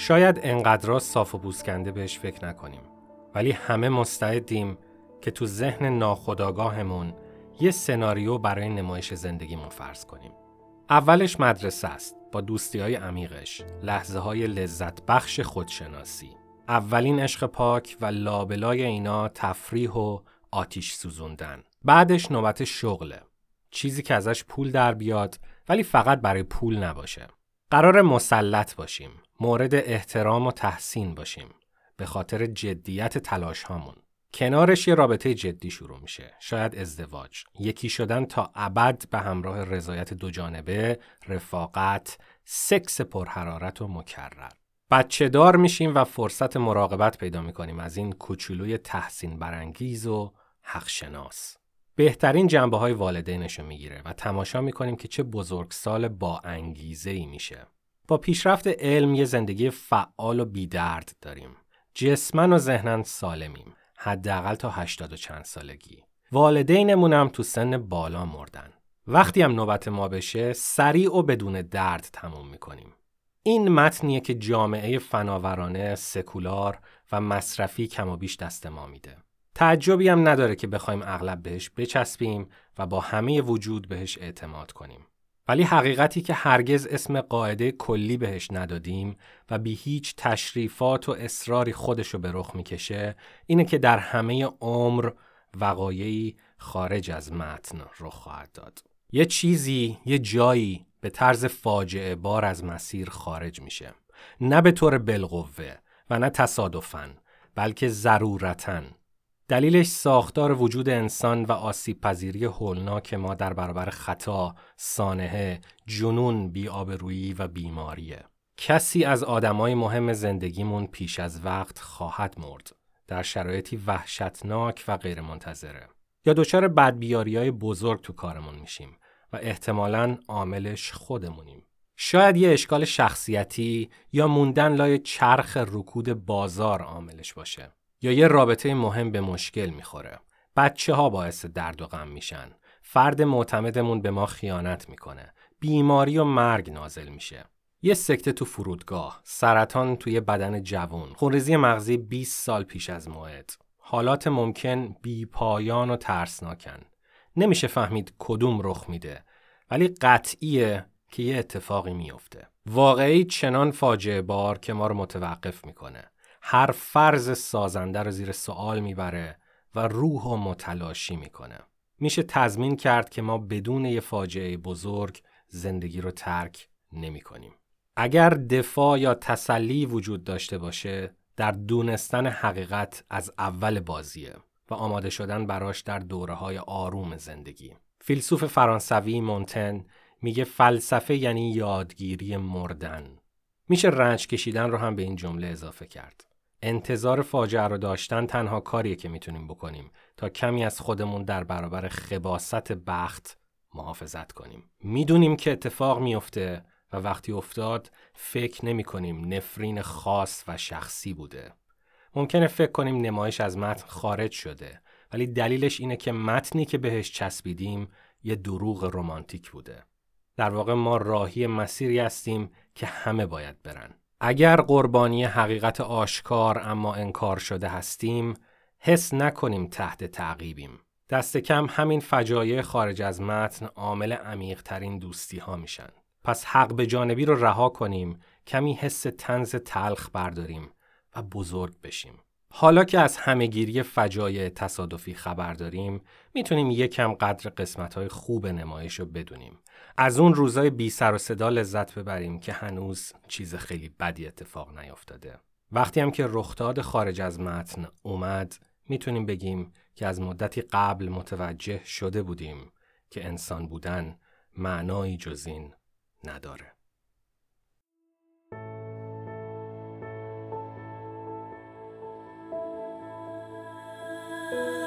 شاید انقدر صاف و بوسکنده بهش فکر نکنیم ولی همه مستعدیم که تو ذهن ناخداگاهمون یه سناریو برای نمایش زندگیمون فرض کنیم. اولش مدرسه است با دوستی های عمیقش، لحظه های لذت بخش خودشناسی. اولین عشق پاک و لابلای اینا تفریح و آتیش سوزوندن. بعدش نوبت شغله. چیزی که ازش پول در بیاد ولی فقط برای پول نباشه. قرار مسلط باشیم. مورد احترام و تحسین باشیم. به خاطر جدیت تلاش هامون. کنارش یه رابطه جدی شروع میشه. شاید ازدواج. یکی شدن تا ابد به همراه رضایت دو جانبه، رفاقت، سکس پرحرارت و مکرر. بچه دار میشیم و فرصت مراقبت پیدا می‌کنیم از این کوچولوی تحسین برانگیز و حقشناس. بهترین جنبه های والدینش رو می‌گیره و تماشا می‌کنیم که چه بزرگسال با انگیزه ای میشه. با پیشرفت علم یه زندگی فعال و بیدرد داریم. جسمن و ذهنن سالمیم. حداقل تا هشتاد و چند سالگی. والدینمون هم تو سن بالا مردن. وقتی هم نوبت ما بشه سریع و بدون درد تموم می‌کنیم. این متنیه که جامعه فناورانه، سکولار و مصرفی کم و بیش دست ما میده. تعجبی هم نداره که بخوایم اغلب بهش بچسبیم و با همه وجود بهش اعتماد کنیم. ولی حقیقتی که هرگز اسم قاعده کلی بهش ندادیم و بی هیچ تشریفات و اصراری خودشو به رخ می‌کشه اینه که در همه عمر وقایعی خارج از متن رخ خواهد داد. یه چیزی، یه جایی به طرز فاجعه بار از مسیر خارج میشه. نه به طور بالقوه و نه تصادفاً بلکه ضرورتاً دلیلش ساختار وجود انسان و آسیب پذیری هولناک ما در برابر خطا، سانحه، جنون، بیآبرویی و بیماریه. کسی از آدمای مهم زندگیمون پیش از وقت خواهد مرد. در شرایطی وحشتناک و غیرمنتظره. یا دچار بدبیاری های بزرگ تو کارمون میشیم و احتمالاً عاملش خودمونیم. شاید یه اشکال شخصیتی یا موندن لای چرخ رکود بازار عاملش باشه. یا یه رابطه مهم به مشکل می‌خوره. بچه ها باعث درد و غم میشن. فرد معتمدمون به ما خیانت می‌کنه. بیماری و مرگ نازل میشه. یه سکته تو فرودگاه، سرطان توی بدن جوون، خونریزی مغزی 20 سال پیش از موعد. حالات ممکن بی پایان و ترسناکن. نمیشه فهمید کدوم رخ میده ولی قطعیه که یه اتفاقی میفته. واقعی چنان فاجعه بار که ما رو متوقف می‌کنه. هر فرض سازنده رو زیر سوال می‌بره و روح و متلاشی می‌کنه. میشه تضمین کرد که ما بدون یه فاجعه بزرگ زندگی رو ترک نمی کنیم. اگر دفاع یا تسلی وجود داشته باشه در دونستن حقیقت از اول بازیه و آماده شدن براش در دوره های آروم زندگی. فیلسوف فرانسوی مونتن میگه فلسفه یعنی یادگیری مردن. میشه رنج کشیدن رو هم به این جمله اضافه کرد. انتظار فاجعه رو داشتن تنها کاریه که می‌تونیم بکنیم تا کمی از خودمون در برابر خباست بخت محافظت کنیم. می‌دونیم که اتفاق میفته و وقتی افتاد فکر نمی کنیم نفرین خاص و شخصی بوده. ممکنه فکر کنیم نمایش از متن خارج شده ولی دلیلش اینه که متنی که بهش چسبیدیم یه دروغ رمانتیک بوده. در واقع ما راهی مسیری هستیم که همه باید برن. اگر قربانی حقیقت آشکار اما انکار شده هستیم، حس نکنیم تحت تعقیبیم. دست کم همین فجایع خارج از متن عامل عمیقترین دوستی ها میشن. پس حق به جانبی رو رها کنیم، کمی حس تنز تلخ برداریم و بزرگ بشیم. حالا که از همهگیری فجایع تصادفی خبر داریم، می‌تونیم یکم قدر قسمت های خوب نمایش رو بدونیم. از اون روزای بی سر و صدا لذت ببریم که هنوز چیز خیلی بدی اتفاق نیافتاده. وقتی هم که رخداد خارج از متن اومد، می‌تونیم بگیم که از مدتی قبل متوجه شده بودیم که انسان بودن معنایی جز این نداره. love.